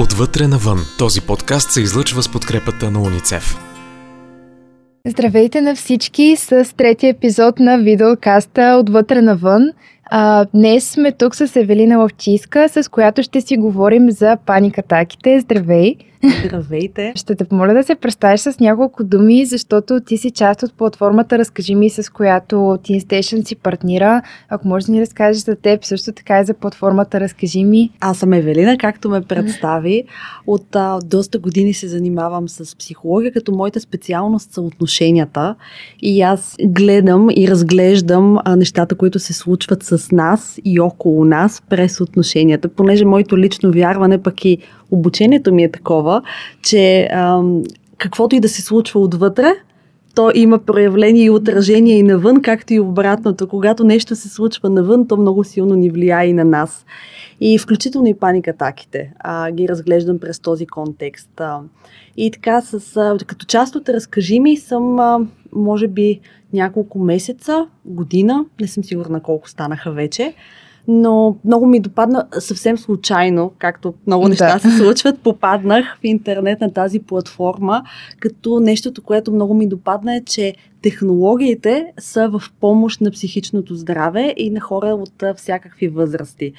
Отвътре навън. Този подкаст се излъчва с подкрепата на уницев. Здравейте на всички с третия епизод на видеокаста Отвътре навън. А, днес сме тук с Евелина Ловчийска, с която ще си говорим за паникатаките. Здравей! Здравейте! Ще те помоля да се представиш с няколко думи, защото ти си част от платформата Разкажи ми, с която Teen Station си партнира. Ако можеш да ни разкажеш за теб, също така и за платформата Разкажи ми. Аз съм Евелина, както ме представи. От а, доста години се занимавам с психология, като моята специалност са отношенията. И аз гледам и разглеждам а, нещата, които се случват с нас и около нас през отношенията, понеже моето лично вярване пък и обучението ми е такова, че ам, каквото и да се случва отвътре, то има проявление и отражение и навън, както и обратното. Когато нещо се случва навън, то много силно ни влияе и на нас. И включително и паникатаките. А, ги разглеждам през този контекст. А, и така, с, а, като част от Разкажи ми съм, а, може би, няколко месеца, година, не съм сигурна колко станаха вече, но много ми допадна съвсем случайно, както много неща да. се случват, попаднах в интернет на тази платформа, като нещото, което много ми допадна е, че технологиите са в помощ на психичното здраве и на хора от всякакви възрасти.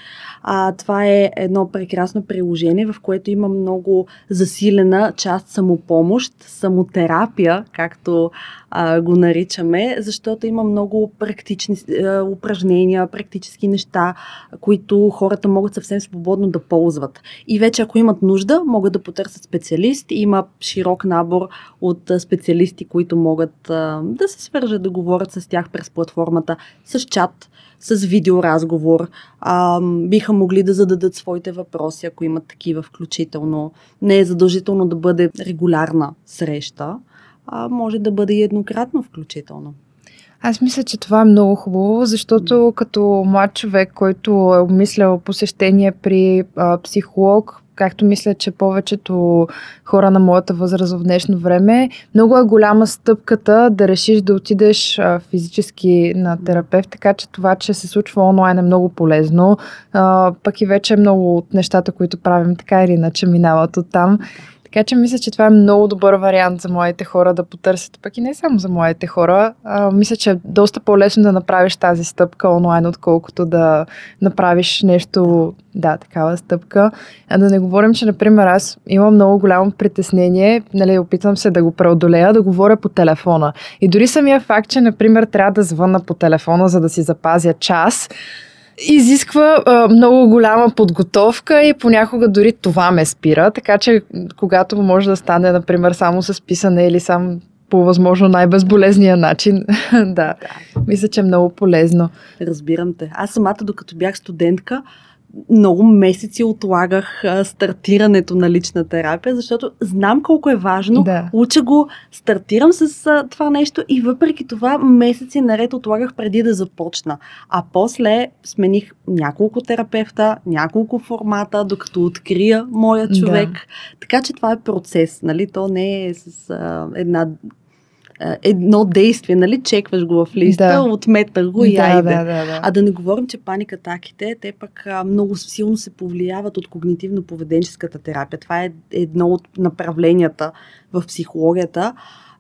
А, това е едно прекрасно приложение, в което има много засилена част самопомощ, самотерапия, както а, го наричаме, защото има много практични а, упражнения, практически неща, които хората могат съвсем свободно да ползват. И вече ако имат нужда, могат да потърсят специалист. Има широк набор от специалисти, които могат а, да се свържат да говорят с тях през платформата, с чат, с видеоразговор. А, биха могли да зададат своите въпроси, ако имат такива включително. Не е задължително да бъде регулярна среща, а може да бъде и еднократно включително. Аз мисля, че това е много хубаво, защото като млад човек, който е обмислял посещение при а, психолог, както мисля, че повечето хора на моята възраст в днешно време, много е голяма стъпката да решиш да отидеш физически на терапевт, така че това, че се случва онлайн е много полезно. Пък и вече много от нещата, които правим така или иначе минават от там. Така че мисля, че това е много добър вариант за моите хора да потърсят, пък и не само за моите хора. А, мисля, че е доста по-лесно да направиш тази стъпка онлайн, отколкото да направиш нещо, да, такава стъпка. А да не говорим, че, например, аз имам много голямо притеснение, нали, опитвам се да го преодолея, да говоря по телефона. И дори самия факт, че, например, трябва да звънна по телефона, за да си запазя час, изисква а, много голяма подготовка и понякога дори това ме спира, така че когато може да стане, например, само с писане или сам по възможно най-безболезния начин, да, да, мисля, че е много полезно. Разбирам те. Аз самата, докато бях студентка, много месеци отлагах а, стартирането на лична терапия, защото знам колко е важно. Да. Уча го, стартирам с а, това нещо и въпреки това месеци наред отлагах преди да започна. А после смених няколко терапевта, няколко формата, докато открия моя човек. Да. Така че това е процес, нали? То не е с а, една едно действие, нали? Чекваш го в листа, да. отметах го и да, айде. Да, да, да. А да не говорим, че паникатаките, те пък а, много силно се повлияват от когнитивно-поведенческата терапия. Това е едно от направленията в психологията,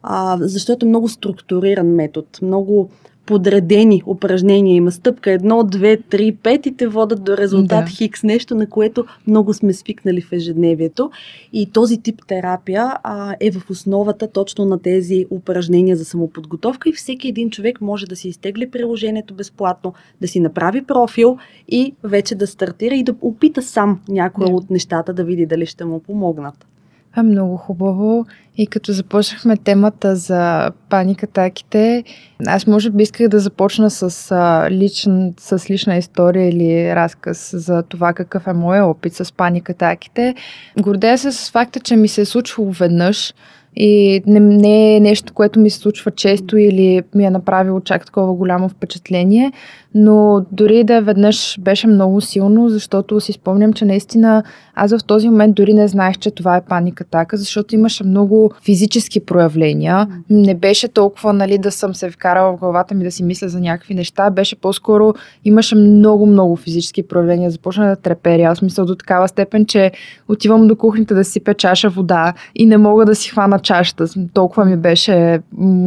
а, защото е много структуриран метод, много подредени упражнения. Има стъпка 1, 2, 3, 5 и те водат до резултат да. хикс, нещо на което много сме свикнали в ежедневието. И този тип терапия а, е в основата точно на тези упражнения за самоподготовка и всеки един човек може да си изтегли приложението безплатно, да си направи профил и вече да стартира и да опита сам някои да. от нещата да види дали ще му помогнат е много хубаво. И като започнахме темата за паникатаките, аз може би исках да започна с, а, личн, с лична история или разказ за това какъв е моят опит с паникатаките. Гордея се с факта, че ми се е случвало веднъж И не, не е нещо, което ми се случва често или ми е направило чак такова голямо впечатление, но дори да веднъж беше много силно, защото си спомням, че наистина аз в този момент дори не знаех, че това е паника така, защото имаше много физически проявления. Не беше толкова, нали, да съм се вкарала в главата ми да си мисля за някакви неща, беше по-скоро, имаше много, много физически проявления. Започна да треперя. Аз мисля до такава степен, че отивам до кухнята да сипя чаша вода и не мога да си хвана чашата. Толкова ми беше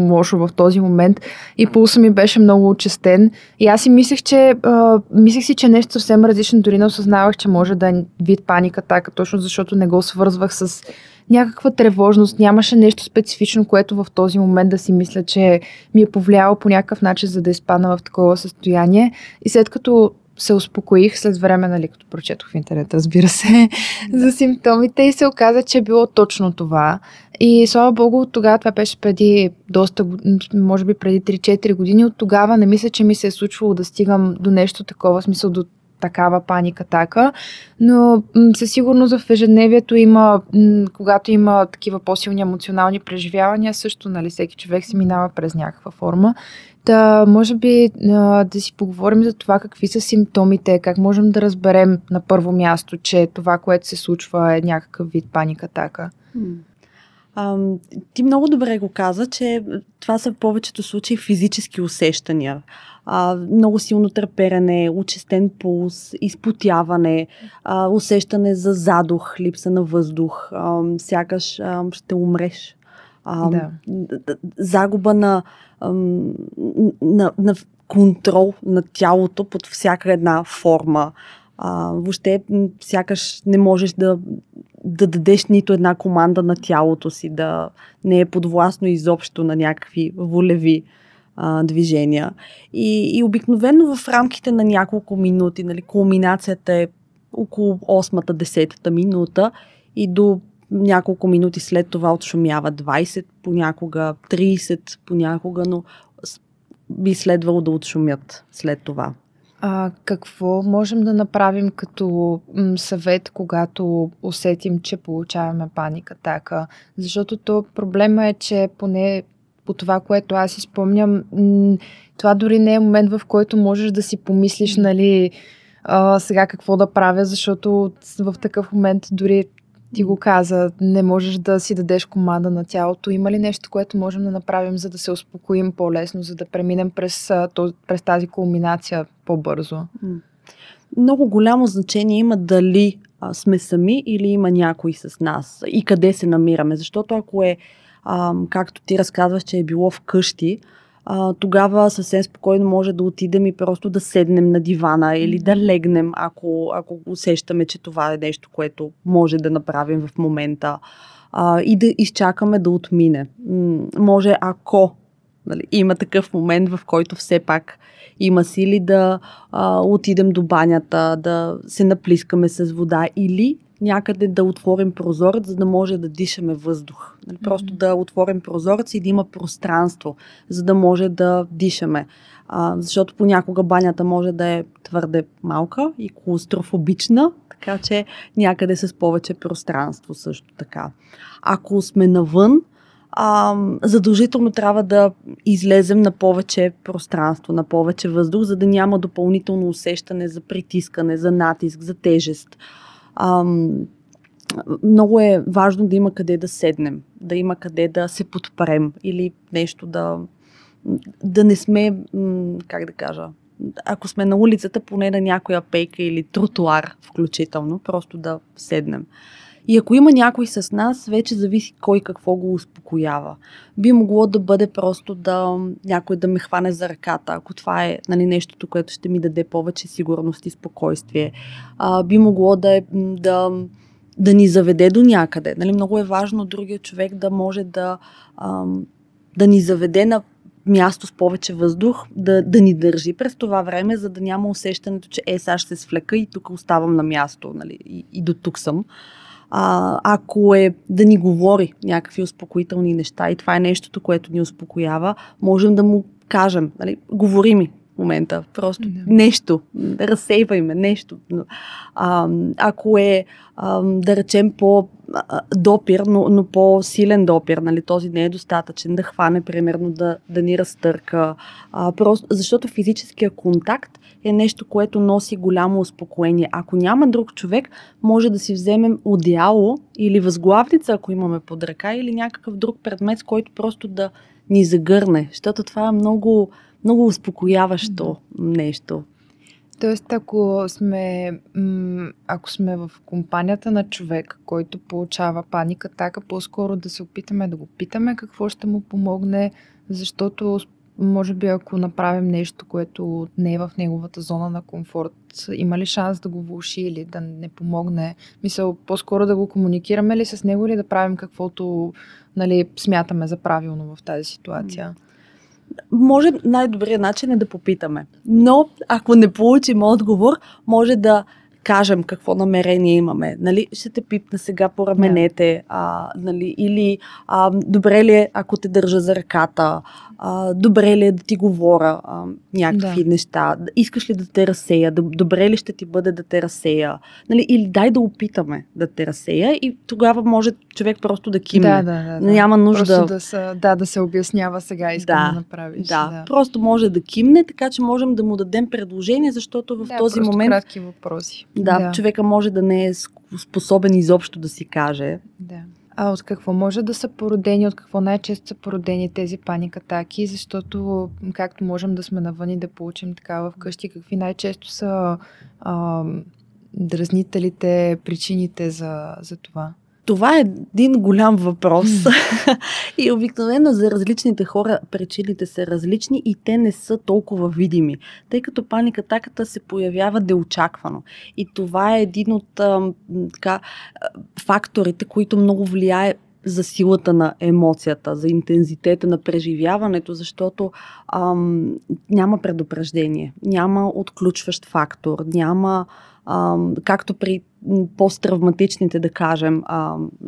лошо в този момент и пулса ми беше много очистен. И аз си мислех, че, а, мислех си, че нещо съвсем различно, дори не осъзнавах, че може да е вид паника така, точно защото не го свързвах с някаква тревожност, нямаше нещо специфично, което в този момент да си мисля, че ми е повлияло по някакъв начин, за да изпадна в такова състояние. И след като се успокоих след време, нали, като прочетох в интернет, разбира се, за симптомите и се оказа, че е било точно това. И слава богу, тогава това беше преди доста, може би преди 3-4 години. От тогава не мисля, че ми се е случвало да стигам до нещо такова, смисъл до такава паника така, но със сигурност в ежедневието има, когато има такива по-силни емоционални преживявания, също нали, всеки човек се минава през някаква форма. Да, може би да си поговорим за това какви са симптомите, как можем да разберем на първо място, че това, което се случва е някакъв вид паника така. А, ти много добре го каза, че това са в повечето случаи физически усещания. А, много силно търперене, учестен пулс, изпотяване, а, усещане за задух, липса на въздух, а, сякаш а, ще умреш. А, да. Загуба на, а, на, на контрол на тялото под всяка една форма. А, въобще, сякаш не можеш да да дадеш нито една команда на тялото си, да не е подвластно изобщо на някакви волеви а, движения. И, и обикновено в рамките на няколко минути, нали, кулминацията е около 8-та, 10-та минута и до няколко минути след това отшумява 20, понякога 30, понякога, но би следвало да отшумят след това. А, какво можем да направим като м, съвет, когато усетим, че получаваме паника така? Защото то проблема е, че поне по това, което аз изпомням, м, това дори не е момент, в който можеш да си помислиш, нали, а, сега какво да правя, защото в такъв момент дори ти го каза, не можеш да си дадеш команда на тялото. Има ли нещо, което можем да направим, за да се успокоим по-лесно, за да преминем през, през тази кулминация по-бързо? Много голямо значение има дали сме сами или има някой с нас и къде се намираме. Защото ако е, а, както ти разказваш, че е било вкъщи, а, тогава съвсем спокойно може да отидем и просто да седнем на дивана или да легнем, ако, ако усещаме, че това е нещо, което може да направим в момента а, и да изчакаме да отмине. М- може, ако нали, има такъв момент, в който все пак има сили да а, отидем до банята, да се наплискаме с вода или някъде да отворим прозорец, за да може да дишаме въздух. Нали? Просто да отворим прозорец и да има пространство, за да може да дишаме. А, защото понякога банята може да е твърде малка и клаустрофобична, така че някъде с повече пространство също така. Ако сме навън, а, задължително трябва да излезем на повече пространство, на повече въздух, за да няма допълнително усещане за притискане, за натиск, за тежест ам, много е важно да има къде да седнем, да има къде да се подпрем или нещо да, да не сме, как да кажа, ако сме на улицата, поне на някоя пейка или тротуар включително, просто да седнем. И ако има някой с нас, вече зависи кой какво го успокоява. Би могло да бъде просто да някой да ме хване за ръката, ако това е нали, нещото, което ще ми даде повече сигурност и спокойствие. А, би могло да е да, да ни заведе до някъде. Нали, много е важно другия човек да може да, да ни заведе на място с повече въздух, да, да ни държи през това време, за да няма усещането, че е, сега ще се свлека и тук оставам на място нали, и, и до тук съм а, ако е да ни говори някакви успокоителни неща и това е нещото, което ни успокоява, можем да му кажем, нали, говори ми в момента, просто да. нещо, разсейвай ме, нещо. А, ако е, а, да речем, по допир, но, но по-силен допир, нали, този не е достатъчен, да хване, примерно, да, да ни разтърка. А, просто, защото физическия контакт е нещо, което носи голямо успокоение. Ако няма друг човек, може да си вземем одеяло или възглавница, ако имаме под ръка, или някакъв друг предмет, който просто да ни загърне, защото това е много, много успокояващо нещо. Тоест, ако сме, ако сме в компанията на човек, който получава паника, така по-скоро да се опитаме да го питаме какво ще му помогне, защото може би ако направим нещо, което не е в неговата зона на комфорт, има ли шанс да го влуши или да не помогне? Мисъл, по-скоро да го комуникираме ли с него или да правим каквото нали, смятаме за правилно в тази ситуация? Може най-добрият начин е да попитаме. Но ако не получим отговор, може да кажем какво намерение имаме. Нали, ще те пипна сега по раменете, yeah. а, нали, или а, добре ли е, ако те държа за ръката, а, добре ли е да ти говоря а, някакви да. неща, искаш ли да те разсея, добре ли ще ти бъде да те разсея, нали, или дай да опитаме да те разсея и тогава може човек просто да кимне. Да, да, да, да. Няма нужда. Просто да, са, да, да се обяснява сега, искам да, да направиш. Да, да, просто може да кимне, така че можем да му дадем предложение, защото в да, този момент... кратки въпроси. Да, да, човека може да не е способен изобщо да си каже. Да. А от какво може да са породени, от какво най-често са породени тези паникатаки, защото както можем да сме навън и да получим такава вкъщи, какви най-често са а, дразнителите, причините за, за това? Това е един голям въпрос. и обикновено за различните хора причините са различни и те не са толкова видими, тъй като паникатаката се появява неочаквано. И това е един от така, факторите, които много влияе за силата на емоцията, за интензитета на преживяването, защото ам, няма предупреждение, няма отключващ фактор, няма както при посттравматичните, да кажем,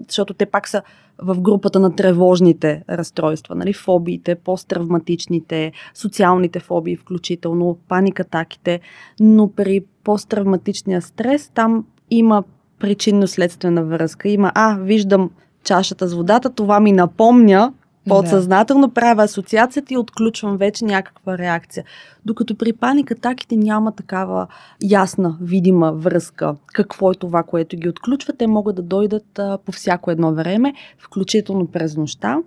защото те пак са в групата на тревожните разстройства, нали, фобиите, посттравматичните, социалните фобии, включително паникатаките, но при посттравматичния стрес там има причинно-следствена връзка. Има, а, виждам чашата с водата, това ми напомня Подсъзнателно правя асоциацията и отключвам вече някаква реакция. Докато при паникатаките няма такава ясна, видима връзка. Какво е това, което ги отключва? Те могат да дойдат а, по всяко едно време, включително през нощта,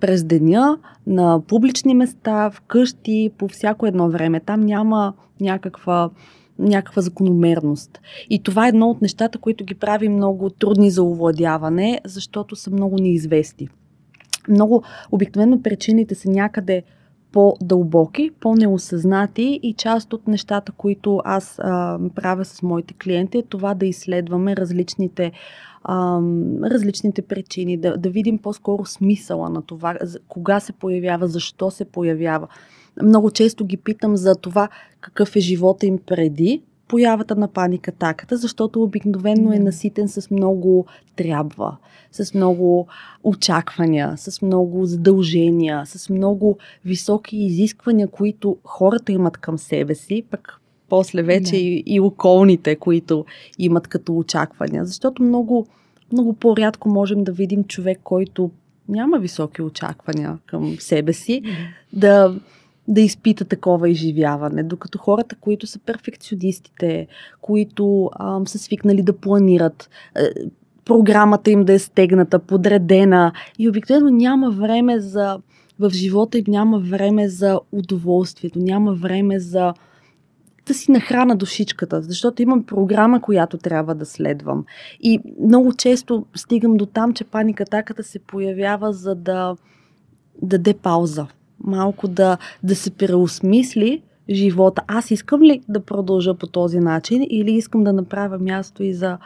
през деня, на публични места, вкъщи, по всяко едно време. Там няма някаква някаква закономерност. И това е едно от нещата, които ги прави много трудни за овладяване, защото са много неизвестни много обикновено причините са някъде по-дълбоки, по-неосъзнати и част от нещата, които аз а, правя с моите клиенти е това да изследваме различните, различните причини, да, да видим по-скоро смисъла на това, кога се появява, защо се появява. Много често ги питам за това какъв е живота им преди, появата на паникатаката, защото обикновено е наситен с много трябва, с много очаквания, с много задължения, с много високи изисквания, които хората имат към себе си, пък после вече и, и околните, които имат като очаквания. Защото много, много по-рядко можем да видим човек, който няма високи очаквания към себе си, да да изпита такова изживяване, докато хората, които са перфекционистите, които а, са свикнали да планират, е, програмата им да е стегната, подредена и обикновено няма време за в живота им няма време за удоволствието, няма време за да си нахрана душичката, защото имам програма, която трябва да следвам. И много често стигам до там, че паникатаката се появява за да даде пауза малко да, да се преосмисли живота. Аз искам ли да продължа по този начин или искам да направя място и за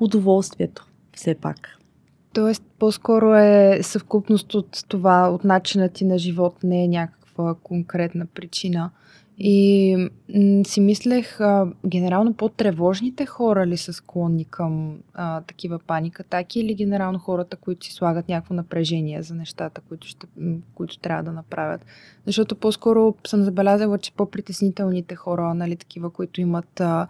удоволствието все пак? Тоест, по-скоро е съвкупност от това, от начина ти на живот, не е някаква конкретна причина. И м- си мислех, а, генерално по-тревожните хора ли са склонни към а, такива паникатаки или генерално хората, които си слагат някакво напрежение за нещата, които, ще, които трябва да направят. Защото по-скоро съм забелязала, че по-притеснителните хора, нали, такива, които имат а,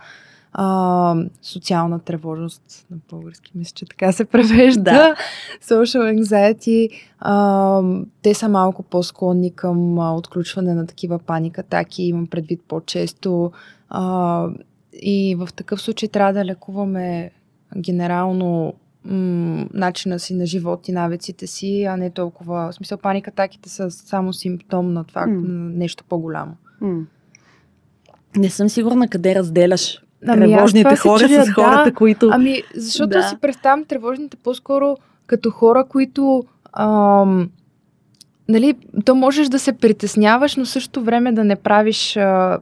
а, социална тревожност на български, мисля, че така се превежда. Да. Social anxiety. А, те са малко по-склонни към а, отключване на такива паник атаки, имам предвид по-често. А, и в такъв случай трябва да лекуваме генерално м- начина си на живот и навиците си, а не толкова... В смисъл, паник атаките са само симптом на това, на нещо по-голямо. М. Не съм сигурна къде разделяш Ами тревожните хора чудя, с хората, да. които... Ами, защото Да. си представям тревожните по-скоро като хора, които ам, нали, то можеш да се притесняваш, но в същото време да не правиш,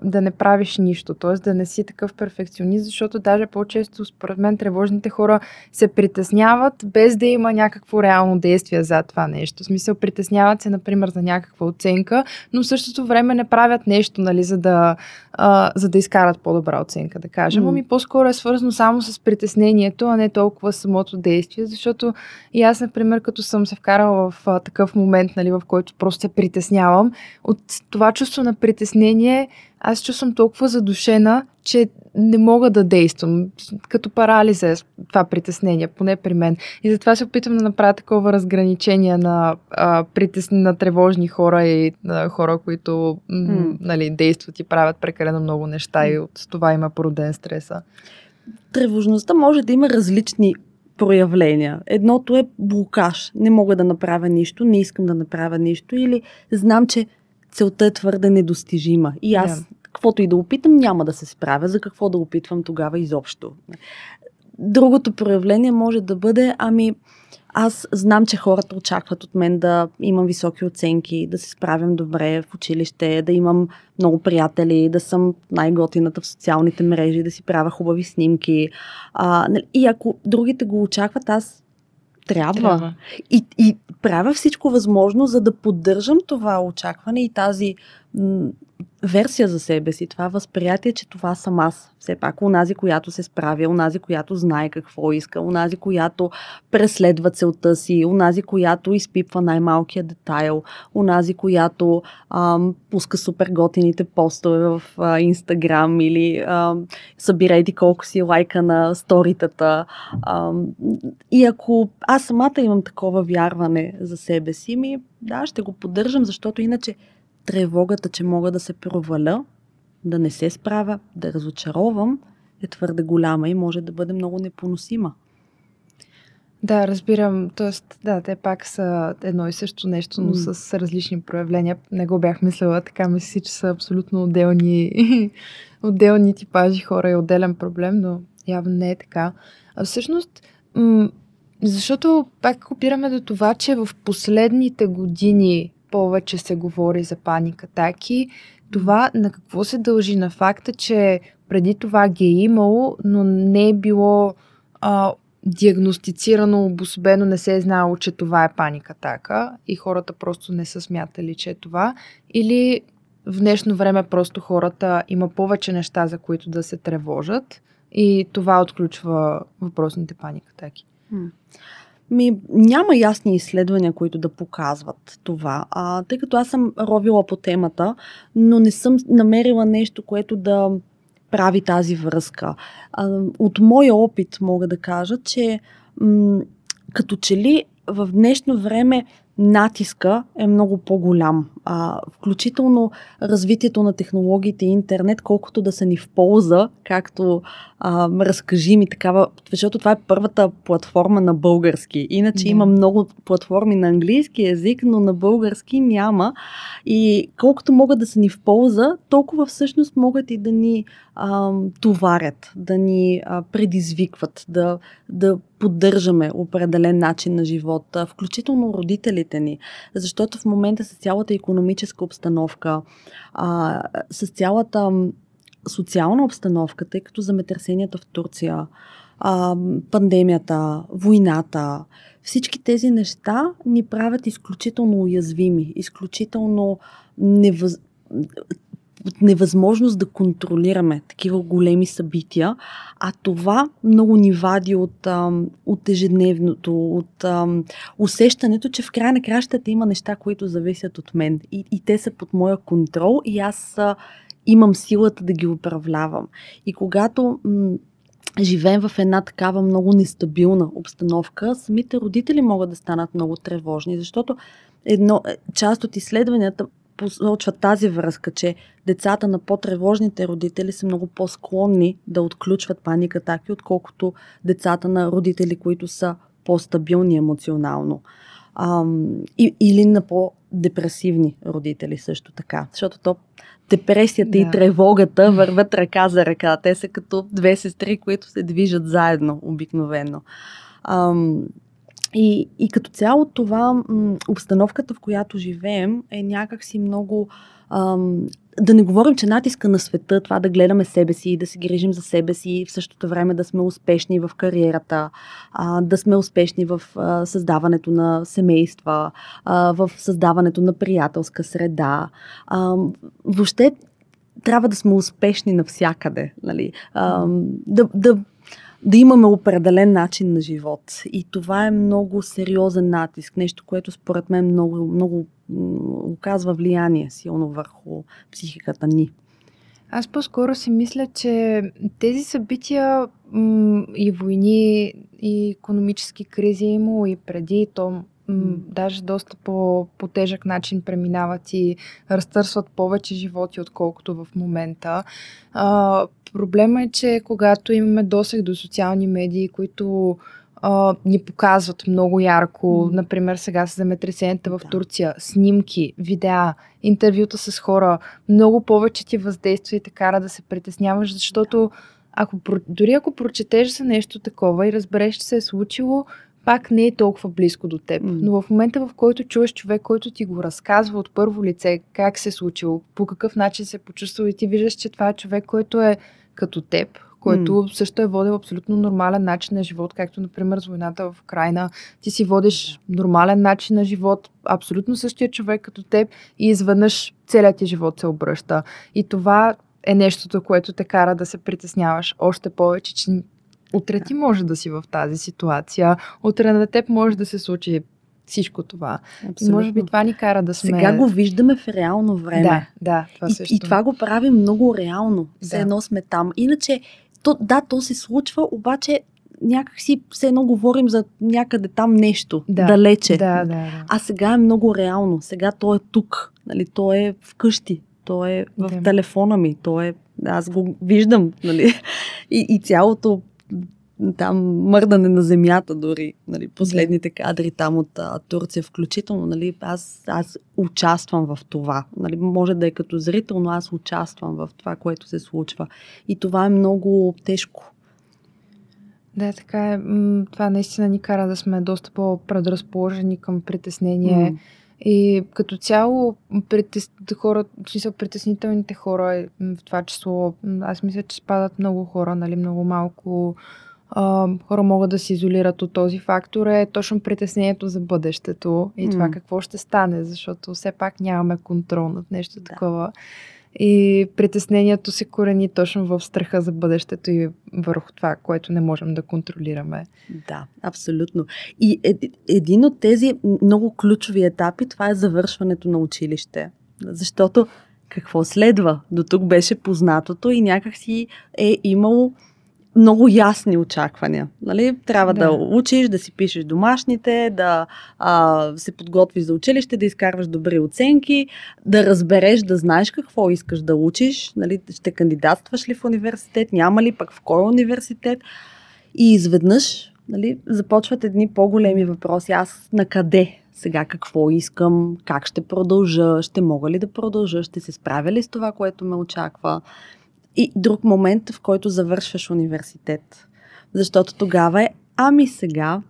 да не правиш нищо, т.е. да не си такъв перфекционист, защото даже по-често, според мен, тревожните хора се притесняват без да има някакво реално действие за това нещо. В смисъл, притесняват се, например, за някаква оценка, но в същото време не правят нещо, нали, за да, а, за да изкарат по-добра оценка, да кажем. Ами по-скоро е свързано само с притеснението, а не толкова самото действие, защото и аз, например, като съм се вкарала в а, такъв момент, нали, в който просто се притеснявам, от това чувство на притеснение аз чувствам толкова задушена, че не мога да действам. Като парализа е това притеснение, поне при мен. И затова се опитвам да направя такова разграничение на, а, притес... на тревожни хора и на хора, които М. нали, действат и правят прекалено много неща и от това има породен стреса. Тревожността може да има различни проявления. Едното е блокаж. Не мога да направя нищо, не искам да направя нищо или знам, че целта е твърде недостижима. И аз, Да. каквото и да опитам, няма да се справя. За какво да опитвам тогава изобщо? Другото проявление може да бъде, ами, аз знам, че хората очакват от мен да имам високи оценки, да се справям добре в училище, да имам много приятели, да съм най-готината в социалните мрежи, да си правя хубави снимки. А, нали, и ако другите го очакват, аз трябва. Трябва. И, и правя всичко възможно, за да поддържам това очакване и тази версия за себе си, това възприятие, че това съм аз. Все пак, унази, която се справя, унази, която знае какво иска, унази, която преследва целта си, унази, която изпипва най-малкия детайл, унази, която ам, пуска супер готините постове в Инстаграм или ам, събира еди колко си лайка на сторитата. Ам, и ако аз самата имам такова вярване за себе си, ми да, ще го поддържам, защото иначе тревогата, че мога да се проваля, да не се справя, да разочаровам, е твърде голяма и може да бъде много непоносима. Да, разбирам. Тоест, да, те пак са едно и също нещо, но М. с различни проявления. Не го бях мислила така, мисля си, че са абсолютно отделни, отделни типажи хора и отделен проблем, но явно не е така. А всъщност, м- защото пак опираме до това, че в последните години повече се говори за паник атаки. Това на какво се дължи? На факта, че преди това ги е имало, но не е било а, диагностицирано, обособено, не се е знало, че това е паник атака и хората просто не са смятали, че е това. Или в днешно време просто хората има повече неща, за които да се тревожат и това отключва въпросните паник атаки. Ми, няма ясни изследвания, които да показват това. А, тъй като аз съм ровила по темата, но не съм намерила нещо, което да прави тази връзка. А, от моя опит мога да кажа, че м- като че ли в днешно време натиска е много по-голям. А, включително развитието на технологиите и интернет, колкото да са ни в полза, както а, разкажи ми такава, защото това е първата платформа на български. Иначе Да. има много платформи на английски язик, но на български няма. И колкото могат да са ни в полза, толкова всъщност могат и да ни а, товарят, да ни а, предизвикват, да, да поддържаме определен начин на живота, включително родителите ни. Защото в момента с цялата економическа обстановка, а, с цялата социална обстановка, тъй като земетресенията в Турция, а, пандемията, войната, всички тези неща ни правят изключително уязвими, изключително невъз... невъзможност да контролираме такива големи събития, а това много ни вади от, от ежедневното, от усещането, че в края на кращата има неща, които зависят от мен. И, и те са под моя контрол. И аз имам силата да ги управлявам. И когато м- живеем в една такава много нестабилна обстановка, самите родители могат да станат много тревожни, защото едно, е, част от изследванията посочва тази връзка, че децата на по-тревожните родители са много по-склонни да отключват паника атаки, отколкото децата на родители, които са по-стабилни емоционално. Ам, и, или на по-депресивни родители също така. Защото то депресията да. и тревогата върват ръка за ръка. Те са като две сестри, които се движат заедно обикновено. Ам, и, и като цяло това, м, обстановката, в която живеем, е някакси много. Ам, да не говорим, че натиска на света, това да гледаме себе си, да се грижим за себе си, в същото време да сме успешни в кариерата, а, да сме успешни в а, създаването на семейства, а, в създаването на приятелска среда. А, въобще трябва да сме успешни навсякъде. Нали? А, да, да да имаме определен начин на живот. И това е много сериозен натиск, нещо, което според мен много, много оказва влияние силно върху психиката ни. Аз по-скоро си мисля, че тези събития и войни, и економически кризи е имало и преди, то даже доста по, по-тежък начин преминават и разтърсват повече животи, отколкото в момента. А, Проблема е, че когато имаме досег до социални медии, които а, ни показват много ярко, mm. например сега с земетресенията в да. Турция, снимки, видеа, интервюта с хора, много повече ти въздейства и те кара да се притесняваш, защото ако, дори ако прочетеш за нещо такова и разбереш, че се е случило, пак не е толкова близко до теб. Mm. Но в момента, в който чуеш човек, който ти го разказва от първо лице, как се е случило, по какъв начин се е почувствал и ти виждаш, че това е човек, който е като теб, който mm. също е водил абсолютно нормален начин на живот, както например с войната в Украина. Ти си водиш нормален начин на живот, абсолютно същия човек като теб и изведнъж целият ти живот се обръща. И това е нещото, което те кара да се притесняваш още повече, че утре ти може да си в тази ситуация, утре на теб може да се случи всичко това. Абсолютно. Може би това ни кара да сме... Сега го виждаме в реално време. Да, да. Това и, също. и това го правим много реално. Все да. едно сме там. Иначе, то, да, то се случва, обаче някак си все едно говорим за някъде там нещо, да, далече. Да, да, да. А сега е много реално. Сега то е тук. Нали? То е вкъщи. То е в да. телефона ми. То е... Аз го виждам. Нали? И, и цялото там мърдане на земята дори, нали, последните кадри там от а, Турция включително, нали, аз, аз участвам в това. Нали, може да е като зрител, но аз участвам в това, което се случва. И това е много тежко. Да, така е. Това наистина ни кара да сме доста по-предразположени към притеснение. Mm. И като цяло притес... хора, в смисъл притеснителните хора, в това число, аз мисля, че спадат много хора, нали, много малко а, хора могат да се изолират от този фактор е точно притеснението за бъдещето и mm. това какво ще стане, защото все пак нямаме контрол над нещо да. такова. И притеснението се корени точно в страха за бъдещето и върху това, което не можем да контролираме. Да, абсолютно. И е, един от тези много ключови етапи, това е завършването на училище. Защото какво следва? До тук беше познатото и някак си е имало много ясни очаквания. Нали? Трябва да. да учиш, да си пишеш домашните, да а, се подготвиш за училище, да изкарваш добри оценки, да разбереш, да знаеш какво искаш да учиш, нали? ще кандидатстваш ли в университет, няма ли пък в кой университет. И изведнъж нали, започват едни по-големи въпроси. Аз на къде сега какво искам, как ще продължа, ще мога ли да продължа, ще се справя ли с това, което ме очаква и друг момент, в който завършваш университет. Защото тогава е, ами сега,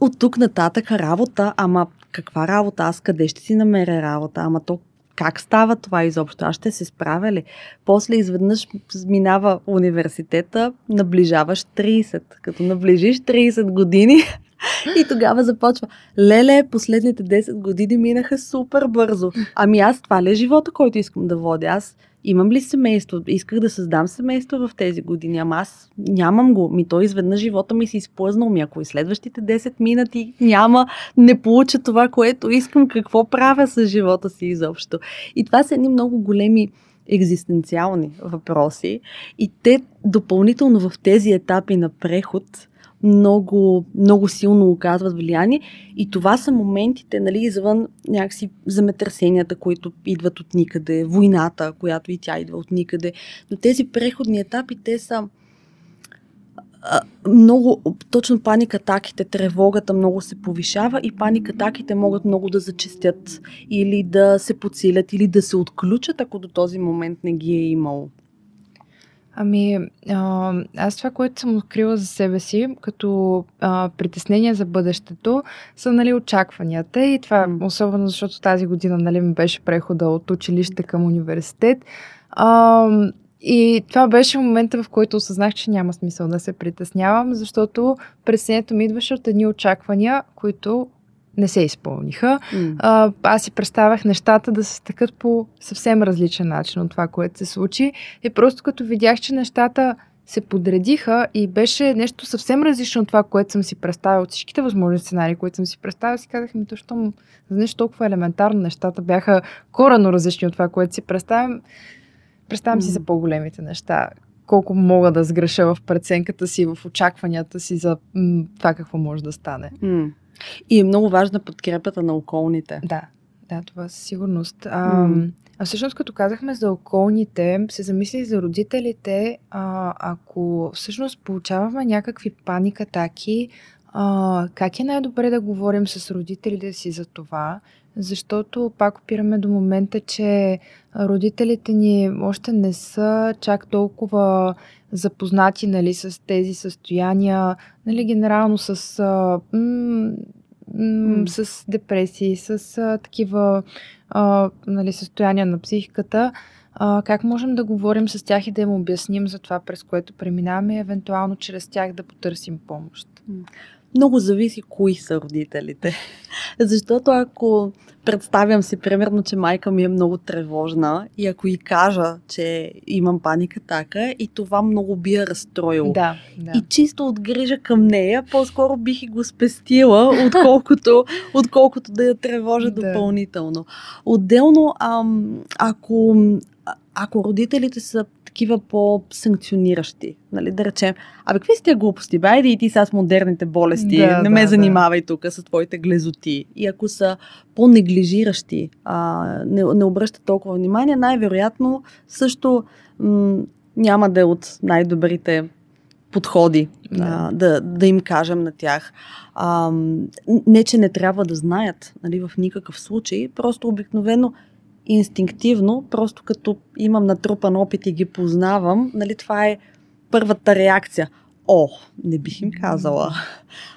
от тук нататък работа, ама каква работа, аз къде ще си намеря работа, ама то как става това изобщо? Аз ще се справя ли? После изведнъж минава университета, наближаваш 30. Като наближиш 30 години, и тогава започва. Леле, последните 10 години минаха супер бързо. Ами аз това ли е живота, който искам да водя? Аз имам ли семейство? Исках да създам семейство в тези години, ама аз нямам го. Ми то изведнъж живота ми си изплъзнал. Ми ако и следващите 10 минути няма, не получа това, което искам, какво правя с живота си изобщо. И това са едни много големи екзистенциални въпроси и те допълнително в тези етапи на преход много, много силно оказват влияние и това са моментите, нали, извън някакси земетресенията, които идват от никъде, войната, която и тя идва от никъде, но тези преходни етапи, те са много, точно паникатаките, тревогата много се повишава и паникатаките могат много да зачестят или да се подсилят или да се отключат, ако до този момент не ги е имало. Ами, а, аз това, което съм открила за себе си, като а, притеснение за бъдещето, са нали, очакванията. И това, особено защото тази година нали, ми беше прехода от училище към университет. А, и това беше момента, в който осъзнах, че няма смисъл да се притеснявам, защото притеснението ми идваше от едни очаквания, които не се изпълниха. Mm. А, аз си представях нещата да се стъкат по съвсем различен начин от това, което се случи. И просто като видях, че нещата се подредиха и беше нещо съвсем различно от това, което съм си представил от всичките възможни сценарии, които съм си представил, си казах ми, защо за нещо толкова елементарно нещата бяха корено различни от това, което си представям. Представям mm. си за по-големите неща. Колко мога да сгреша в преценката си, в очакванията си за м- това какво може да стане. Mm. И е много важна подкрепата на околните. Да, да, това със сигурност. А, mm. а всъщност, като казахме за околните, се замисли за родителите, а, ако всъщност получаваме някакви паникатаки, а, как е най-добре да говорим с родителите си за това? Защото пак опираме до момента, че родителите ни още не са чак толкова запознати нали, с тези състояния, нали, генерално с, а, м- м- с депресии, с а, такива а, нали, състояния на психиката. А, как можем да говорим с тях и да им обясним за това, през което преминаваме евентуално чрез тях да потърсим помощ? Много зависи кои са родителите. Защото ако представям си, примерно, че майка ми е много тревожна и ако и кажа, че имам паника така, и това много би я разстроило. Да, да. И чисто от грижа към нея, по-скоро бих и го спестила, отколкото, отколкото да я тревожа да. допълнително. Отделно, ам, ако, ако родителите са такива по-санкциониращи. Нали, да речем, абе, какви сте глупости? Байде и ти сега с модерните болести, да, не ме да, занимавай да. тук с твоите глезоти. И ако са по-неглижиращи, а, не, не обръщат толкова внимание, най-вероятно също м- няма да е от най-добрите подходи да. А, да, да им кажем на тях. А, не, че не трябва да знаят, нали, в никакъв случай, просто обикновено инстинктивно, просто като имам натрупан опит и ги познавам, нали, това е първата реакция. О, не бих им казала,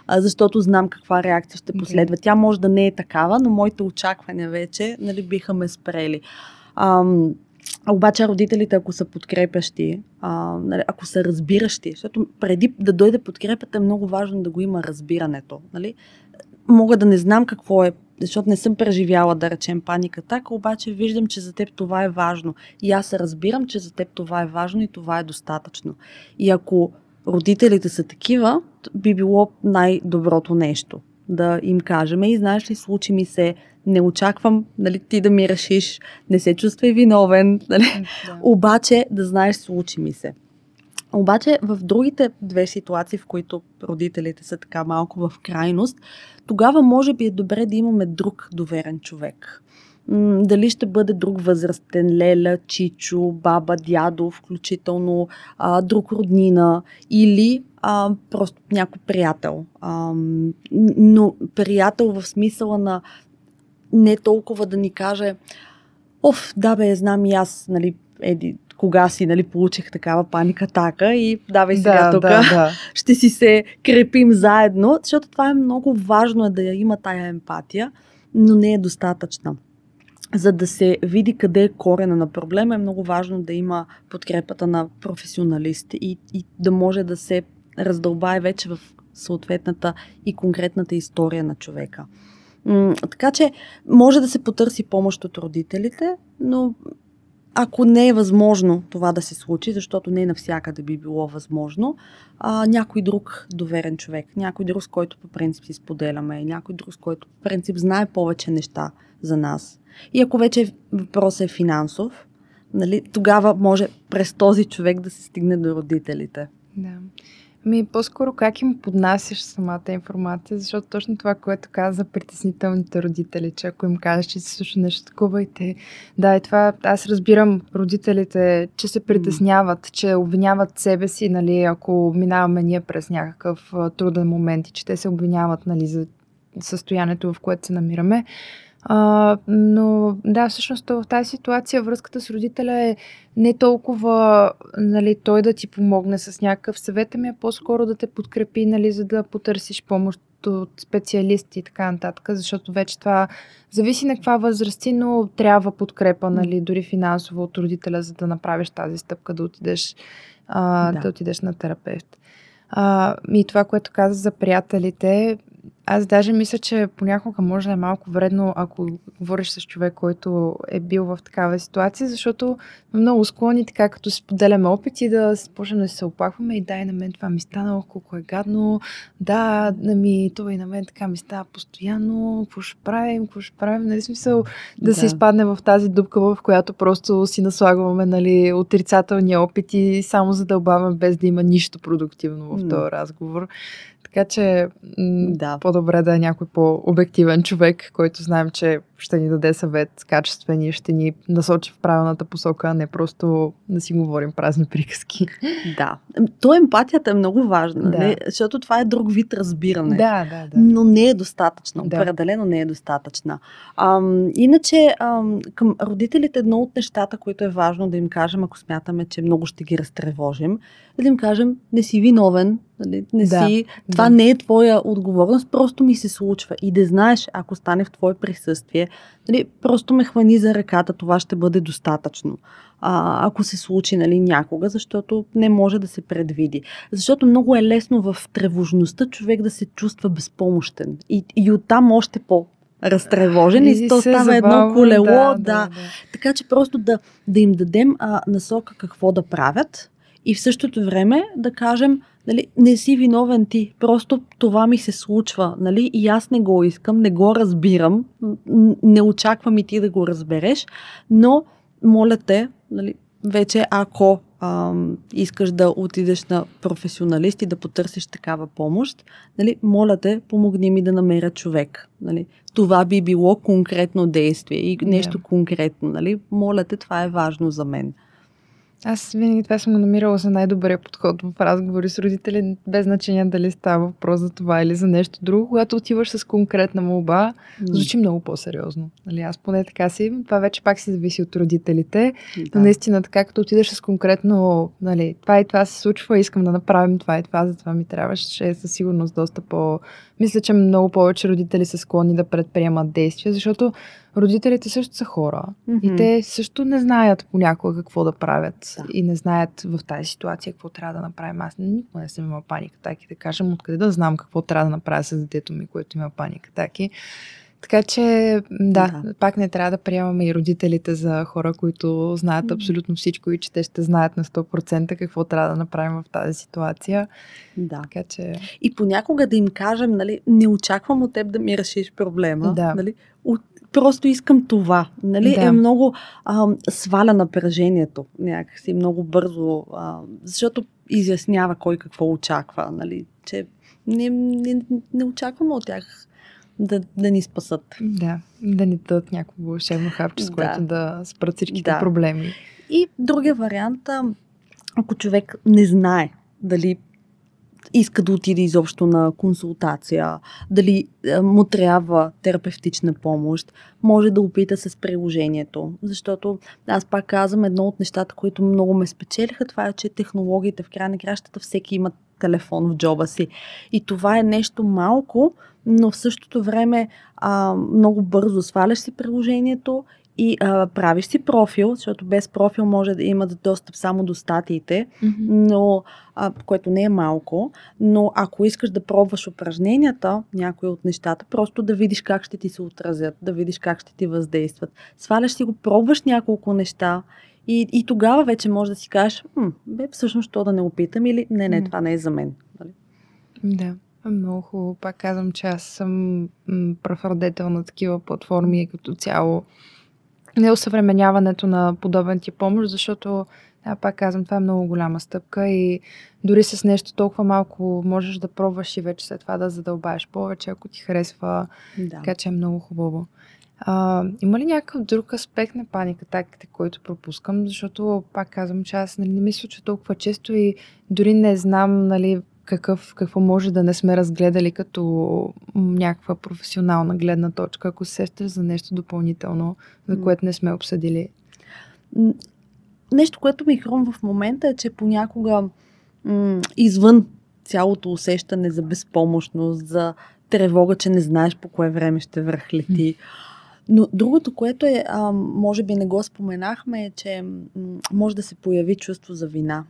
а, защото знам каква реакция ще последва. Тя може да не е такава, но моите очаквания вече нали, биха ме спрели. Ам, обаче родителите, ако са подкрепящи, а, нали, ако са разбиращи, защото преди да дойде подкрепата е много важно да го има разбирането. Нали? Мога да не знам какво е защото не съм преживяла, да речем, паника така, обаче виждам, че за теб това е важно. И аз разбирам, че за теб това е важно и това е достатъчно. И ако родителите са такива, би било най-доброто нещо да им кажем и знаеш ли, случи ми се, не очаквам нали, ти да ми решиш, не се чувствай виновен, нали? да. обаче да знаеш, случи ми се. Обаче в другите две ситуации, в които родителите са така малко в крайност, тогава може би е добре да имаме друг доверен човек. Дали ще бъде друг възрастен, леля, чичо, баба, дядо, включително а, друг роднина или а, просто някой приятел. А, но приятел в смисъла на не толкова да ни каже Оф, да бе, знам и аз, нали, еди, кога си, нали, получих такава паника така и давай сега да, тук, да, да. ще си се крепим заедно, защото това е много важно е да я има тая емпатия, но не е достатъчна. За да се види къде е корена на проблема, е много важно да има подкрепата на професионалисти и, и да може да се раздълбае вече в съответната и конкретната история на човека. Така че може да се потърси помощ от родителите, но ако не е възможно това да се случи, защото не навсякъде би било възможно, а, някой друг доверен човек, някой друг, с който по принцип си споделяме, някой друг, с който по принцип знае повече неща за нас. И ако вече въпросът е финансов, нали, тогава може през този човек да се стигне до родителите. Да. Ми, по-скоро как им поднасяш самата информация, защото точно това, което каза за притеснителните родители, че ако им кажеш, че се случва нещо такова и те... Да, и това аз разбирам родителите, че се притесняват, че обвиняват себе си, нали, ако минаваме ние през някакъв труден момент и че те се обвиняват, нали, за състоянието, в което се намираме. А, но да, всъщност в тази ситуация връзката с родителя е не толкова нали, той да ти помогне с някакъв съвет, ами е по-скоро да те подкрепи, нали, за да потърсиш помощ от специалисти и така нататък, защото вече това зависи на каква възрасти, но трябва подкрепа, нали, дори финансово от родителя, за да направиш тази стъпка, да отидеш, а, да. да отидеш на терапевт. А, и това, което каза за приятелите, аз даже мисля, че понякога може да е малко вредно, ако говориш с човек, който е бил в такава ситуация, защото много склонни, така като си поделяме опити, да почнем да се оплакваме и дай на мен това ми стана, колко е гадно, да, на ми, това и на мен така ми става постоянно, какво ще правим, какво ще правим, нали смисъл да, да. се изпадне в тази дупка, в която просто си наслагваме нали, отрицателни опити, само за да обаваме без да има нищо продуктивно в този разговор. Така че да. по-добре да е някой по-обективен човек, който знаем, че ще ни даде съвет качествен и ще ни насочи в правилната посока, а не просто да си говорим празни приказки. Да. То емпатията е много важна, да. не? защото това е друг вид разбиране. Да, да, да. Но не е достатъчно. Да. Определено не е достатъчна. Ам, иначе, ам, към родителите едно от нещата, които е важно да им кажем, ако смятаме, че много ще ги разтревожим, е да им кажем, не си виновен, нали? не да. си, това да. не е твоя отговорност, просто ми се случва. И да знаеш, ако стане в твое присъствие, нали, просто ме хвани за ръката, това ще бъде достатъчно. А, ако се случи нали, някога, защото не може да се предвиди. Защото много е лесно в тревожността човек да се чувства безпомощен. И, и оттам още по разтревожен и, и то става едно колело. Да, да, да. да. Така че просто да, да им дадем а, насока какво да правят и в същото време да кажем, нали, не си виновен ти, просто това ми се случва, нали, и аз не го искам, не го разбирам, не очаквам и ти да го разбереш, но моля те, нали, вече ако ам, искаш да отидеш на професионалист и да потърсиш такава помощ, нали, моля те, помогни ми да намеря човек. Нали. Това би било конкретно действие и нещо yeah. конкретно. Нали. Моля те, това е важно за мен. Аз винаги това съм го намирала за най-добрия подход в разговори с родители, без значение дали става въпрос за това или за нещо друго. Когато отиваш с конкретна молба, mm. звучи много по-сериозно. Нали, аз поне така си, това вече пак си зависи от родителите. Да. Но наистина така, като отидеш с конкретно, нали, това и това се случва, искам да направим това и това, за това ми трябваше, е със сигурност доста по... Мисля, че много повече родители са склонни да предприемат действия, защото родителите също са хора mm-hmm. и те също не знаят понякога какво да правят да. и не знаят в тази ситуация какво трябва да направим. Аз никога не съм имала паника таки да кажем откъде да знам какво трябва да направя с детето ми, което има паника таки. Така че, да, да, пак не трябва да приемаме и родителите за хора, които знаят абсолютно всичко и че те ще знаят на 100% какво трябва да направим в тази ситуация. Да. Така че... И понякога да им кажем, нали, не очаквам от теб да ми решиш проблема. Да. Нали, просто искам това. Нали? Да. Е много а, сваля напрежението някакси много бързо, а, защото изяснява кой какво очаква. Нали? Че не, не, не очакваме от тях да, да ни спасат. Да, да ни дадат някакво вълшебно хапче, с което да, да спрат всичките да. проблеми. И другия вариант, ако човек не знае дали иска да отиде изобщо на консултация, дали му трябва терапевтична помощ, може да опита с приложението. Защото аз пак казвам, едно от нещата, които много ме спечелиха, това е, че технологиите в края на кращата всеки има телефон в джоба си. И това е нещо малко, но в същото време а, много бързо сваляш си приложението и а, правиш си профил, защото без профил може да има достъп само до статиите, mm-hmm. но, а, което не е малко, но ако искаш да пробваш упражненията, някои от нещата, просто да видиш как ще ти се отразят, да видиш как ще ти въздействат. Сваляш си го, пробваш няколко неща и, и тогава вече може да си кажеш, бе, всъщност, то да не опитам или не, не, това не е за мен. Нали? Да. Много хубаво. Пак казвам, че аз съм префердетел на такива платформи като цяло неосъвременяването на подобен тип помощ, защото да, пак казвам, това е много голяма стъпка и дори с нещо толкова малко можеш да пробваш и вече след това да задълбаеш повече, ако ти харесва. Да. Така че е много хубаво. А, има ли някакъв друг аспект на паникатаките, който пропускам? Защото пак казвам, че аз нали, не ми случва толкова често и дори не знам нали, какъв, какво може да не сме разгледали като някаква професионална гледна точка, ако се сещаш за нещо допълнително, за което не сме обсъдили. Нещо, което ми хрумва в момента е, че понякога м- извън цялото усещане за безпомощност, за тревога, че не знаеш по кое време ще връхлети. Но другото, което е, а, може би не го споменахме, е, че м- може да се появи чувство за вина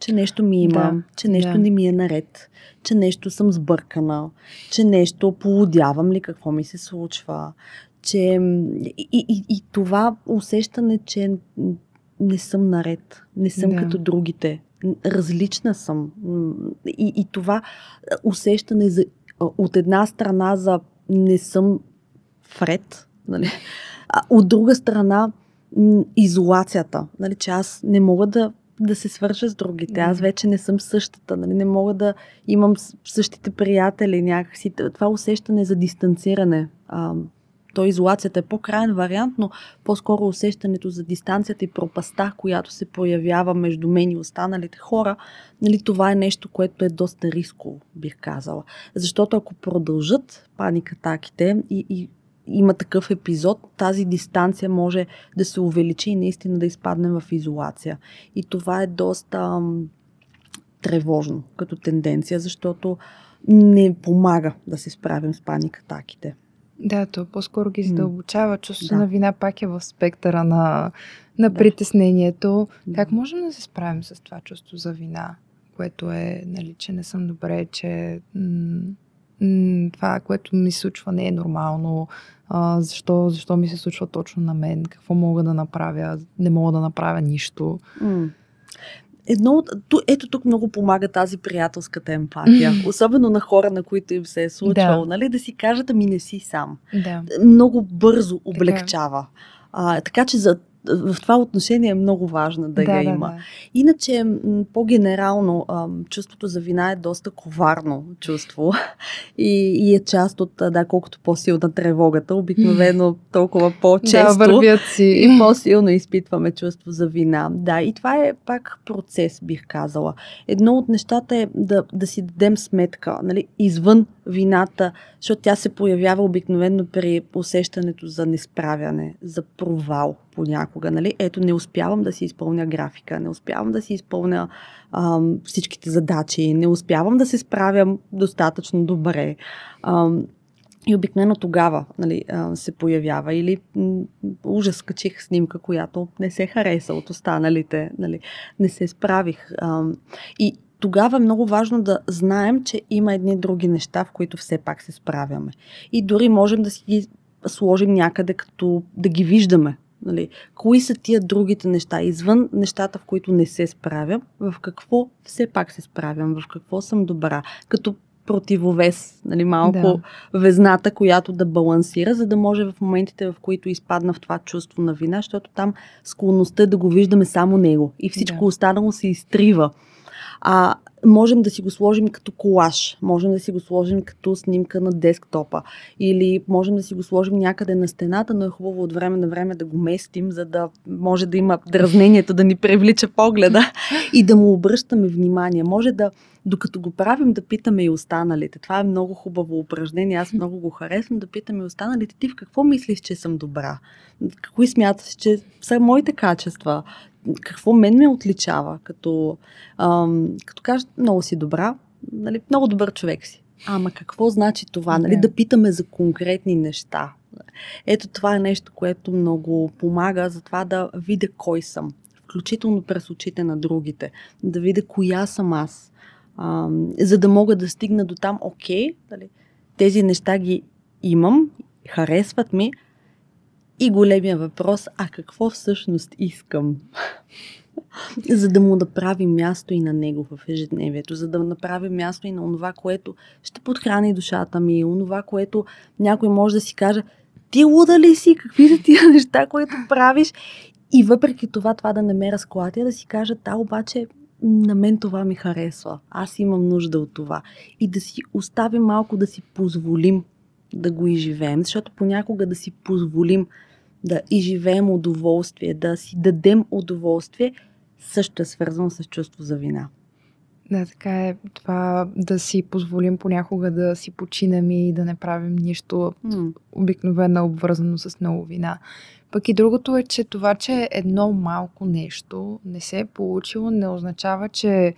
че нещо ми има, да, че нещо да. не ми е наред, че нещо съм сбъркана, че нещо полудявам ли какво ми се случва, че и, и, и това усещане, че не съм наред, не съм да. като другите, различна съм. И, и това усещане за, от една страна за не съм вред, нали? а от друга страна изолацията, нали, че аз не мога да да се свържа с другите. Аз вече не съм същата, нали? не мога да имам същите приятели някакси. Това усещане за дистанциране. А, то изолацията е по-крайен вариант, но по-скоро усещането за дистанцията и пропаста, която се появява между мен и останалите хора, нали, това е нещо, което е доста рисково, бих казала. Защото ако продължат паникатаките и, и има такъв епизод, тази дистанция може да се увеличи и наистина да изпаднем в изолация. И това е доста ам, тревожно като тенденция, защото не помага да се справим с паникатаките. Да, то по-скоро ги задълбочава. Чувство да. на вина пак е в спектъра на, на да. притеснението. Да. Как можем да се справим с това чувство за вина, което е, нали, че не съм добре, че м- това, което ми се случва, не е нормално. А, защо, защо ми се случва точно на мен? Какво мога да направя? Не мога да направя нищо. Едно от, ето тук много помага тази приятелската емпатия. Особено на хора, на които им се е случвало. Да, нали, да си кажат, ами не си сам. Да. Много бързо облегчава. Така. А, така че за в това отношение е много важно да, да я има. Да, да. Иначе, по-генерално, чувството за вина е доста коварно чувство и, и е част от, да, колкото по-силна тревогата, обикновено толкова по-често да, вървят си. и по-силно изпитваме чувство за вина. Да, и това е пак процес, бих казала. Едно от нещата е да, да си дадем сметка, нали, извън вината, защото тя се появява обикновено при усещането за несправяне, за провал понякога. Нали? Ето, не успявам да си изпълня графика, не успявам да си изпълня ам, всичките задачи, не успявам да се справям достатъчно добре. Ам, и обикновено тогава нали, се появява. Или ужас, качих снимка, която не се хареса от останалите. Нали, не се справих. И тогава е много важно да знаем, че има едни други неща, в които все пак се справяме. И дори можем да си ги сложим някъде, като да ги виждаме. Нали? Кои са тия другите неща, извън нещата, в които не се справям, в какво все пак се справям, в какво съм добра, като противовес, нали, малко да. везната, която да балансира, за да може в моментите, в които изпадна в това чувство на вина, защото там склонността е да го виждаме само него и всичко да. останало се изтрива. А можем да си го сложим като колаж, можем да си го сложим като снимка на десктопа или можем да си го сложим някъде на стената, но е хубаво от време на време да го местим, за да може да има дразнението да ни привлича погледа и да му обръщаме внимание. Може да, докато го правим, да питаме и останалите. Това е много хубаво упражнение, аз много го харесвам, да питаме и останалите. Ти в какво мислиш, че съм добра? Кои смяташ, че са моите качества? Какво мен ме отличава, като, ам, като кажа, много си добра, нали, много добър човек си. Ама какво значи това? Нали, да питаме за конкретни неща. Ето това е нещо, което много помага за това да видя кой съм, включително през очите на другите, да видя коя съм аз, ам, за да мога да стигна до там, окей, нали, тези неща ги имам, харесват ми, и големия въпрос, а какво всъщност искам? за да му направи място и на него в ежедневието, за да направи място и на това, което ще подхрани душата ми, онова, което някой може да си каже, ти луда ли си, какви са тия неща, които правиш? И въпреки това, това да не ме разклатя, да си кажа, да, обаче на мен това ми харесва. Аз имам нужда от това. И да си оставим малко да си позволим да го изживеем, защото понякога да си позволим да изживеем удоволствие, да си дадем удоволствие, също е свързано с чувство за вина. Да, така е. Това да си позволим понякога да си починем и да не правим нищо mm. обикновено обвързано с много вина. Пък и другото е, че това, че едно малко нещо не се е получило, не означава, че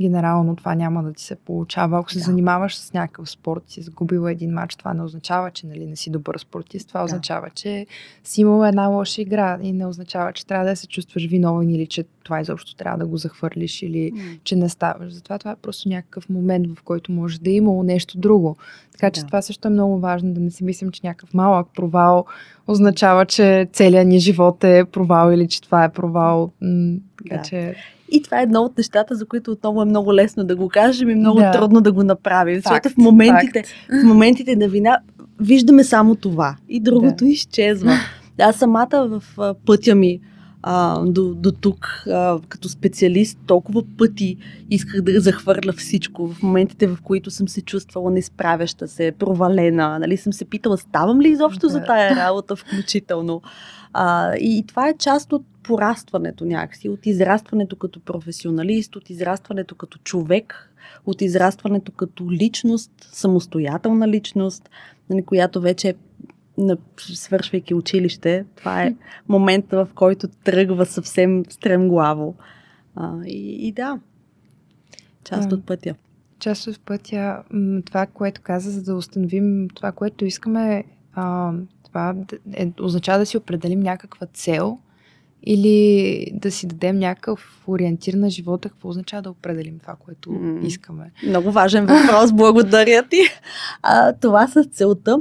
генерално това няма да ти се получава. Ако се да. занимаваш с някакъв спорт, си загубила един матч, това не означава, че нали, не си добър спортист. Това да. означава, че си имала една лоша игра и не означава, че трябва да се чувстваш виновен или че това изобщо трябва да го захвърлиш или mm. че не ставаш. Затова това е просто някакъв момент, в който може да е имало нещо друго. Така че да. това също е много важно, да не си мислим, че някакъв малък провал означава, че целият ни живот е провал или че това е провал. Така да. че и това е едно от нещата, за които отново е много лесно да го кажем и много да. трудно да го направим. Факт, защото в моментите, в моментите на вина виждаме само това и другото да. изчезва. Аз самата в пътя ми а, до, до тук а, като специалист толкова пъти исках да захвърля всичко. В моментите, в които съм се чувствала несправяща се, провалена, нали, съм се питала, ставам ли изобщо да. за тая работа включително. А, и това е част от порастването някакси, от израстването като професионалист, от израстването като човек, от израстването като личност, самостоятелна личност, нали, която вече свършвайки училище, това е момента, в който тръгва съвсем стремглаво. А, и, и да, част от пътя. Част от пътя, това, което каза, за да установим това, което искаме, а, това е, означава да си определим някаква цел или да си дадем някакъв ориентир на живота, какво означава да определим това, което mm. искаме. Много важен въпрос, благодаря ти. А, това с целта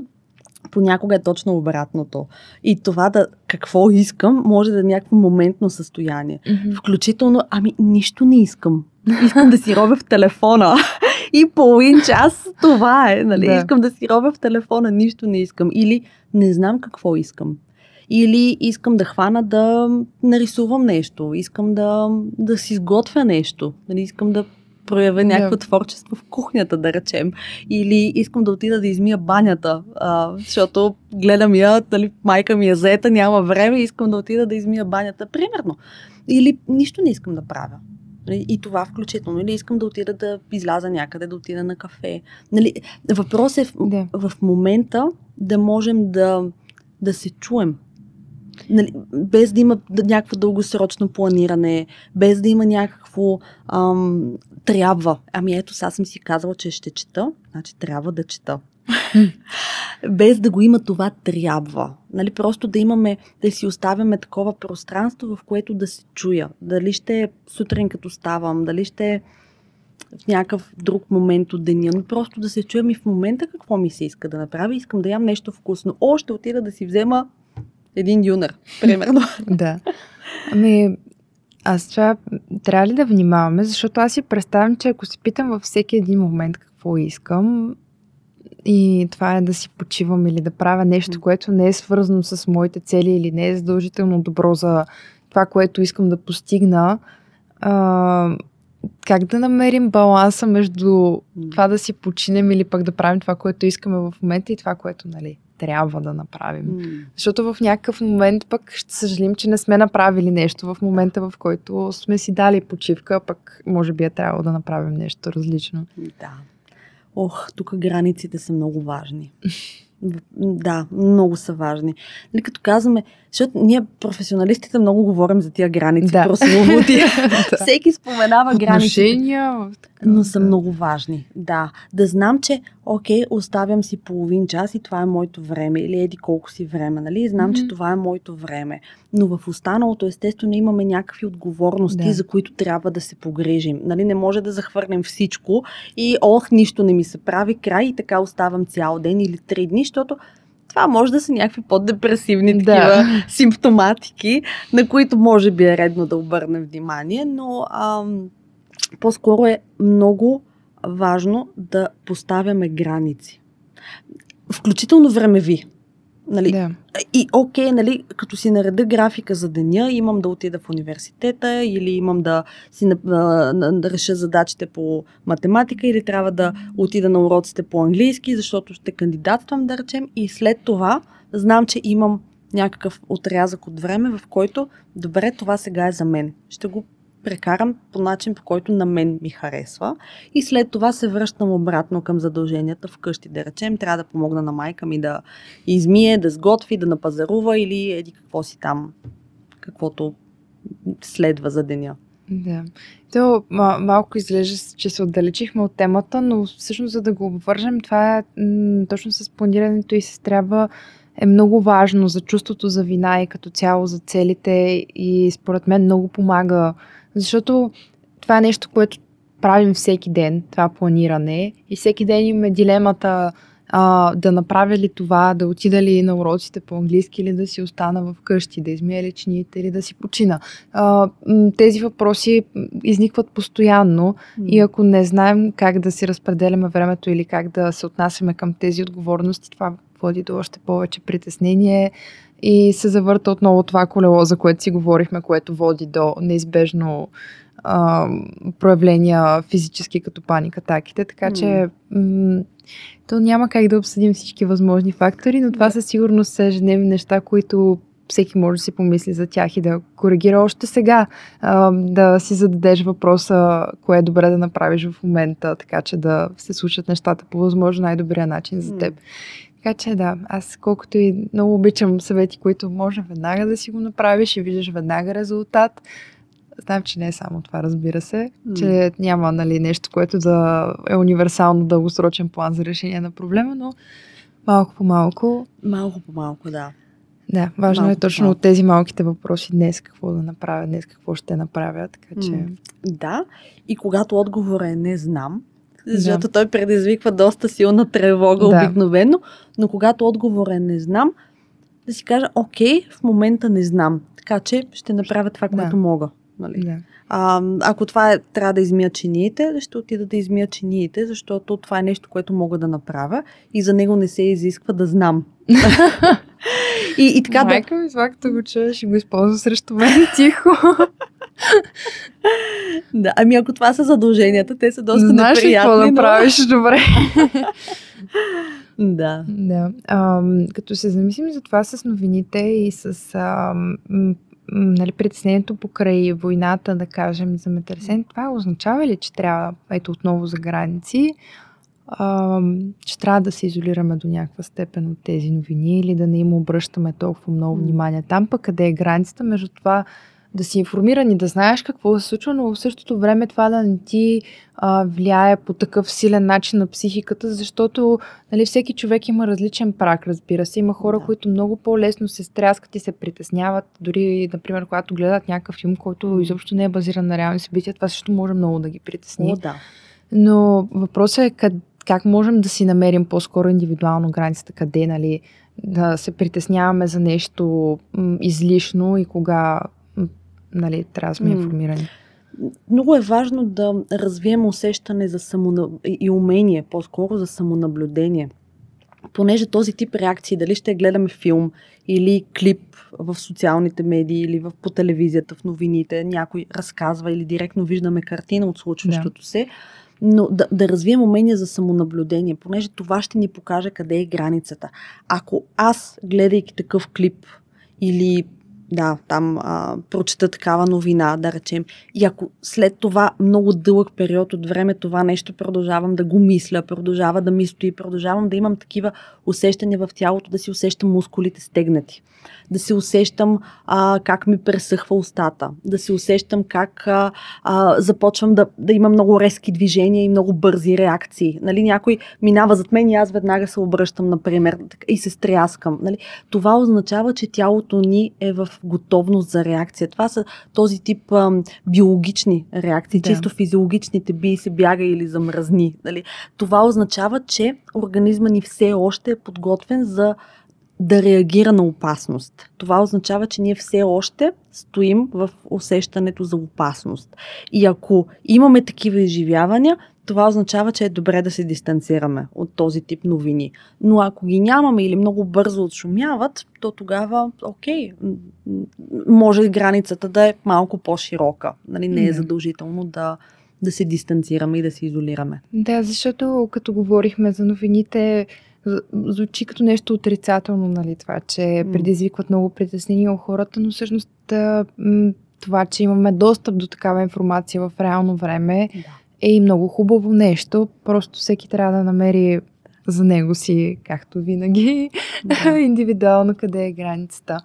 понякога е точно обратното. И това да какво искам, може да е някакво моментно състояние. Mm-hmm. Включително, ами нищо не искам. Искам да си робя в телефона. И половин час това е. Нали? Да. Искам да си робя в телефона, нищо не искам. Или не знам какво искам. Или искам да хвана да нарисувам нещо. Искам да, да си сготвя нещо. Нали? Искам да проявя някакво yeah. творчество в кухнята, да речем. Или искам да отида да измия банята, а, защото гледам я, дали майка ми е заета, няма време, искам да отида да измия банята, примерно. Или нищо не искам да правя. Нали, и това включително. Или искам да отида да изляза някъде, да отида на кафе. Нали, въпрос е в, yeah. в момента да можем да, да се чуем нали, без да има някакво дългосрочно планиране, без да има някакво ам, трябва. Ами ето, сега съм си казала, че ще чета, значи трябва да чета. без да го има това трябва. Нали, просто да имаме, да си оставяме такова пространство, в което да се чуя. Дали ще е сутрин като ставам, дали ще е в някакъв друг момент от деня, но просто да се чуем и в момента какво ми се иска да направя. Искам да ям нещо вкусно. О, ще отида да си взема един юнер, примерно. да. Ами, аз това трябва ли да внимаваме, защото аз си представям, че ако се питам във всеки един момент какво искам, и това е да си почивам или да правя нещо, което не е свързано с моите цели или не е задължително добро за това, което искам да постигна, а, как да намерим баланса между това да си починем или пък да правим това, което искаме в момента и това, което нали, трябва да направим. Mm. Защото в някакъв момент пък ще съжалим, че не сме направили нещо в момента, в който сме си дали почивка, пък може би е трябвало да направим нещо различно. Да. Ох, тук границите са много важни. Да, много са важни. Нали, като казваме, защото ние професионалистите много говорим за тия граници, да. прословути. да. Всеки споменава граници. Но са много важни. Да. Да знам, че окей, оставям си половин час и това е моето време. Или еди колко си време, нали? И знам, mm-hmm. че това е моето време. Но в останалото, естествено, имаме някакви отговорности, да. за които трябва да се погрежим. Нали? Не може да захвърнем всичко и ох, нищо не ми се прави край и така оставам цял ден или три дни, защото това може да са някакви по-депресивни да. такива симптоматики, на които може би е редно да обърнем внимание, но ам, по-скоро е много важно да поставяме граници. Включително времеви. Нали? Да. И окей, нали, като си нареда графика за деня, имам да отида в университета или имам да си на, на, да реша задачите по математика или трябва да отида на уроците по английски, защото ще кандидатствам, да речем, и след това знам, че имам някакъв отрязък от време, в който, добре, това сега е за мен. Ще го прекарам по начин, по който на мен ми харесва. И след това се връщам обратно към задълженията вкъщи. Да речем, трябва да помогна на майка ми да измие, да сготви, да напазарува или еди какво си там, каквото следва за деня. Да. То малко изглежда, че се отдалечихме от темата, но всъщност за да го обвържем, това е м- точно с планирането и се трябва е много важно за чувството за вина и като цяло за целите и според мен много помага защото това е нещо, което правим всеки ден, това планиране. И всеки ден имаме дилемата а, да направя ли това, да отида ли на уроците по английски или да си остана в къщи, да измия ли чините или да си почина. А, тези въпроси изникват постоянно mm. и ако не знаем как да си разпределяме времето или как да се отнасяме към тези отговорности, това води до още повече притеснение, и се завърта отново това колело, за което си говорихме, което води до неизбежно а, проявления физически като паник атаките. Така че м- то няма как да обсъдим всички възможни фактори, но това със сигурност са ежедневни неща, които всеки може да си помисли за тях и да коригира още сега, а, да си зададеш въпроса, кое е добре да направиш в момента, така че да се случат нещата по възможно най-добрия начин за теб. Така че да, аз колкото и много обичам съвети, които може веднага да си го направиш и виждаш веднага резултат. Знам, че не е само това, разбира се, mm. че няма нали, нещо, което да е универсално дългосрочен план за решение на проблема, но малко по малко. Малко по малко, да. Да, важно малко е точно малко. от тези малките въпроси днес какво да направя, днес какво ще направя, така че... Mm. Да, и когато отговор е не знам, защото да. той предизвиква доста силна тревога да. обикновено, но когато отговор е не знам, да си кажа, окей, в момента не знам, така че ще направя това, което да. мога. Нали? Да. А, ако това е, трябва да измия чиниите, ще отида да измия чиниите, защото това е нещо, което мога да направя и за него не се изисква да знам. и, и така Майка да... ми, това като го чуеш, ще го използва срещу мен тихо. да, ами ако това са задълженията, те са доста Знаеш неприятни. Знаеш какво да правиш добре. да. да. Ам, като се замислим за това с новините и с ам, нали, притеснението покрай войната, да кажем, за метърсен, това означава ли, че трябва, ето отново за граници, а, че трябва да се изолираме до някаква степен от тези новини или да не им обръщаме толкова много внимание там, пък къде е границата? Между това да си информиран и да знаеш какво се случва, но в същото време това да не ти а, влияе по такъв силен начин на психиката, защото нали, всеки човек има различен прак, разбира се. Има хора, да. които много по-лесно се стряскат и се притесняват. Дори, например, когато гледат някакъв филм, който изобщо не е базиран на реални събития, това също може много да ги притесни. О, да. Но въпросът е къд, как можем да си намерим по-скоро индивидуално границата, къде нали, да се притесняваме за нещо излишно и кога нали, трябва да сме информирани. Много е важно да развием усещане за самонаб... и умение, по-скоро за самонаблюдение. Понеже този тип реакции, дали ще гледаме филм или клип в социалните медии или в, по телевизията, в новините, някой разказва или директно виждаме картина от случващото да. се, но да, да развием умение за самонаблюдение, понеже това ще ни покаже къде е границата. Ако аз, гледайки такъв клип или да, там а, прочета такава новина, да речем. И ако след това много дълъг период от време това нещо продължавам да го мисля, продължава да ми стои, продължавам да имам такива усещания в тялото, да си усещам мускулите стегнати, да си усещам а, как ми пресъхва устата, да си усещам как а, а, започвам да, да имам много резки движения и много бързи реакции. Нали, някой минава зад мен и аз веднага се обръщам, например, и се стряскам. Нали. Това означава, че тялото ни е в готовност за реакция. Това са този тип а, биологични реакции, да. чисто физиологичните би се бяга или замръзни. Нали? Това означава, че организма ни все още е подготвен за да реагира на опасност. Това означава, че ние все още стоим в усещането за опасност. И ако имаме такива изживявания, това означава, че е добре да се дистанцираме от този тип новини. Но ако ги нямаме или много бързо отшумяват, то тогава, окей, може границата да е малко по-широка. Нали, не е задължително да, да се дистанцираме и да се изолираме. Да, защото като говорихме за новините, звучи като нещо отрицателно, нали, това, че предизвикват много притеснения у хората, но всъщност това, че имаме достъп до такава информация в реално време да. е и много хубаво нещо. Просто всеки трябва да намери за него си, както винаги, да. индивидуално къде е границата.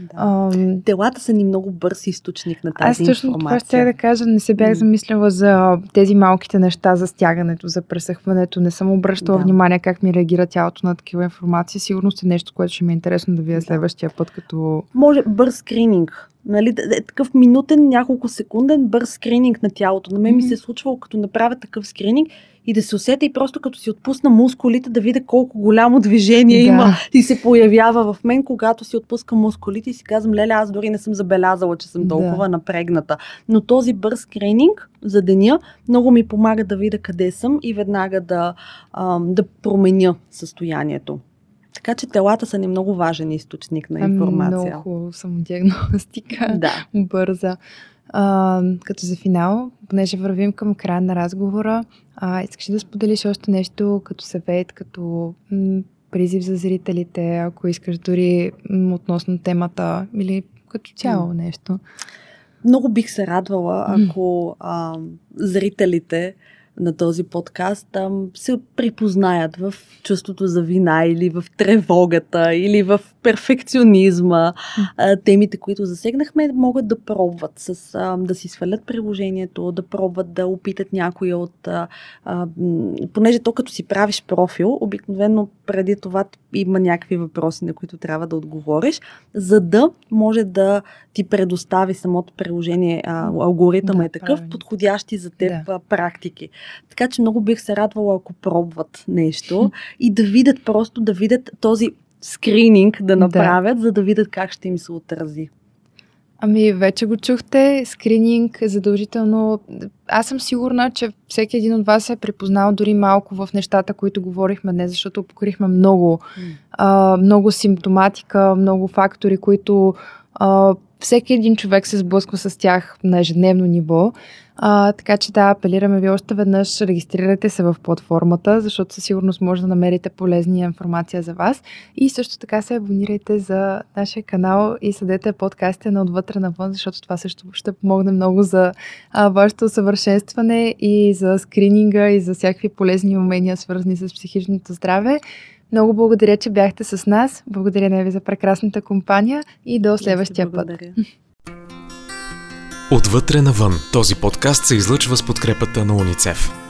Да. Um, Делата са ни много бърз източник на тази аз точно информация. това ще да кажа. Не се бях замислила за тези малките неща, за стягането, за пресъхването. Не съм обръщала да. внимание как ми реагира тялото на такива информации. Сигурно е нещо, което ще ми е интересно да видя следващия път, като... Може бърз скрининг Нали, е такъв минутен, няколко секунден бърз скрининг на тялото. На мен mm-hmm. ми се е случвало, като направя такъв скрининг и да се усета и просто като си отпусна мускулите, да видя колко голямо движение да. има и се появява в мен, когато си отпускам мускулите и си казвам, леле, аз дори не съм забелязала, че съм толкова да. напрегната. Но този бърз скрининг за деня много ми помага да видя къде съм и веднага да, да променя състоянието. Така че телата са ни много важен източник на информация. Много самодиагностика. Да. Бърза. А, като за финал, понеже вървим към края на разговора, а, искаш да споделиш още нещо като съвет, като м- призив за зрителите, ако искаш дори м- относно темата или като цяло нещо? Много бих се радвала, ако а, зрителите на този подкаст там се припознаят в чувството за вина или в тревогата или в перфекционизма. А, темите, които засегнахме, могат да пробват с, а, да си свалят приложението, да пробват да опитат някои от... А, а, понеже то като си правиш профил, обикновено преди това има някакви въпроси, на които трябва да отговориш, за да може да ти предостави самото приложение, а, алгоритъм да, е такъв, правильно. подходящи за теб да. практики. Така че много бих се радвала, ако пробват нещо и да видят просто, да видят този скрининг да направят, да. за да видят как ще им се отрази. Ами, вече го чухте. Скрининг задължително. Аз съм сигурна, че всеки един от вас е припознал дори малко в нещата, които говорихме днес, защото покрихме много, mm. а, много симптоматика, много фактори, които а, всеки един човек се сблъсква с тях на ежедневно ниво. А, така че да, апелираме ви още веднъж, регистрирайте се в платформата, защото със сигурност може да намерите полезни информация за вас. И също така се абонирайте за нашия канал и съдете подкастите на отвътре навън, защото това също ще помогне много за а, вашето усъвършенстване и за скрининга и за всякакви полезни умения, свързани с психичното здраве. Много благодаря, че бяхте с нас. Благодаря на ви за прекрасната компания и до следващия път. Отвътре навън. Този подкаст се излъчва с подкрепата на уницев.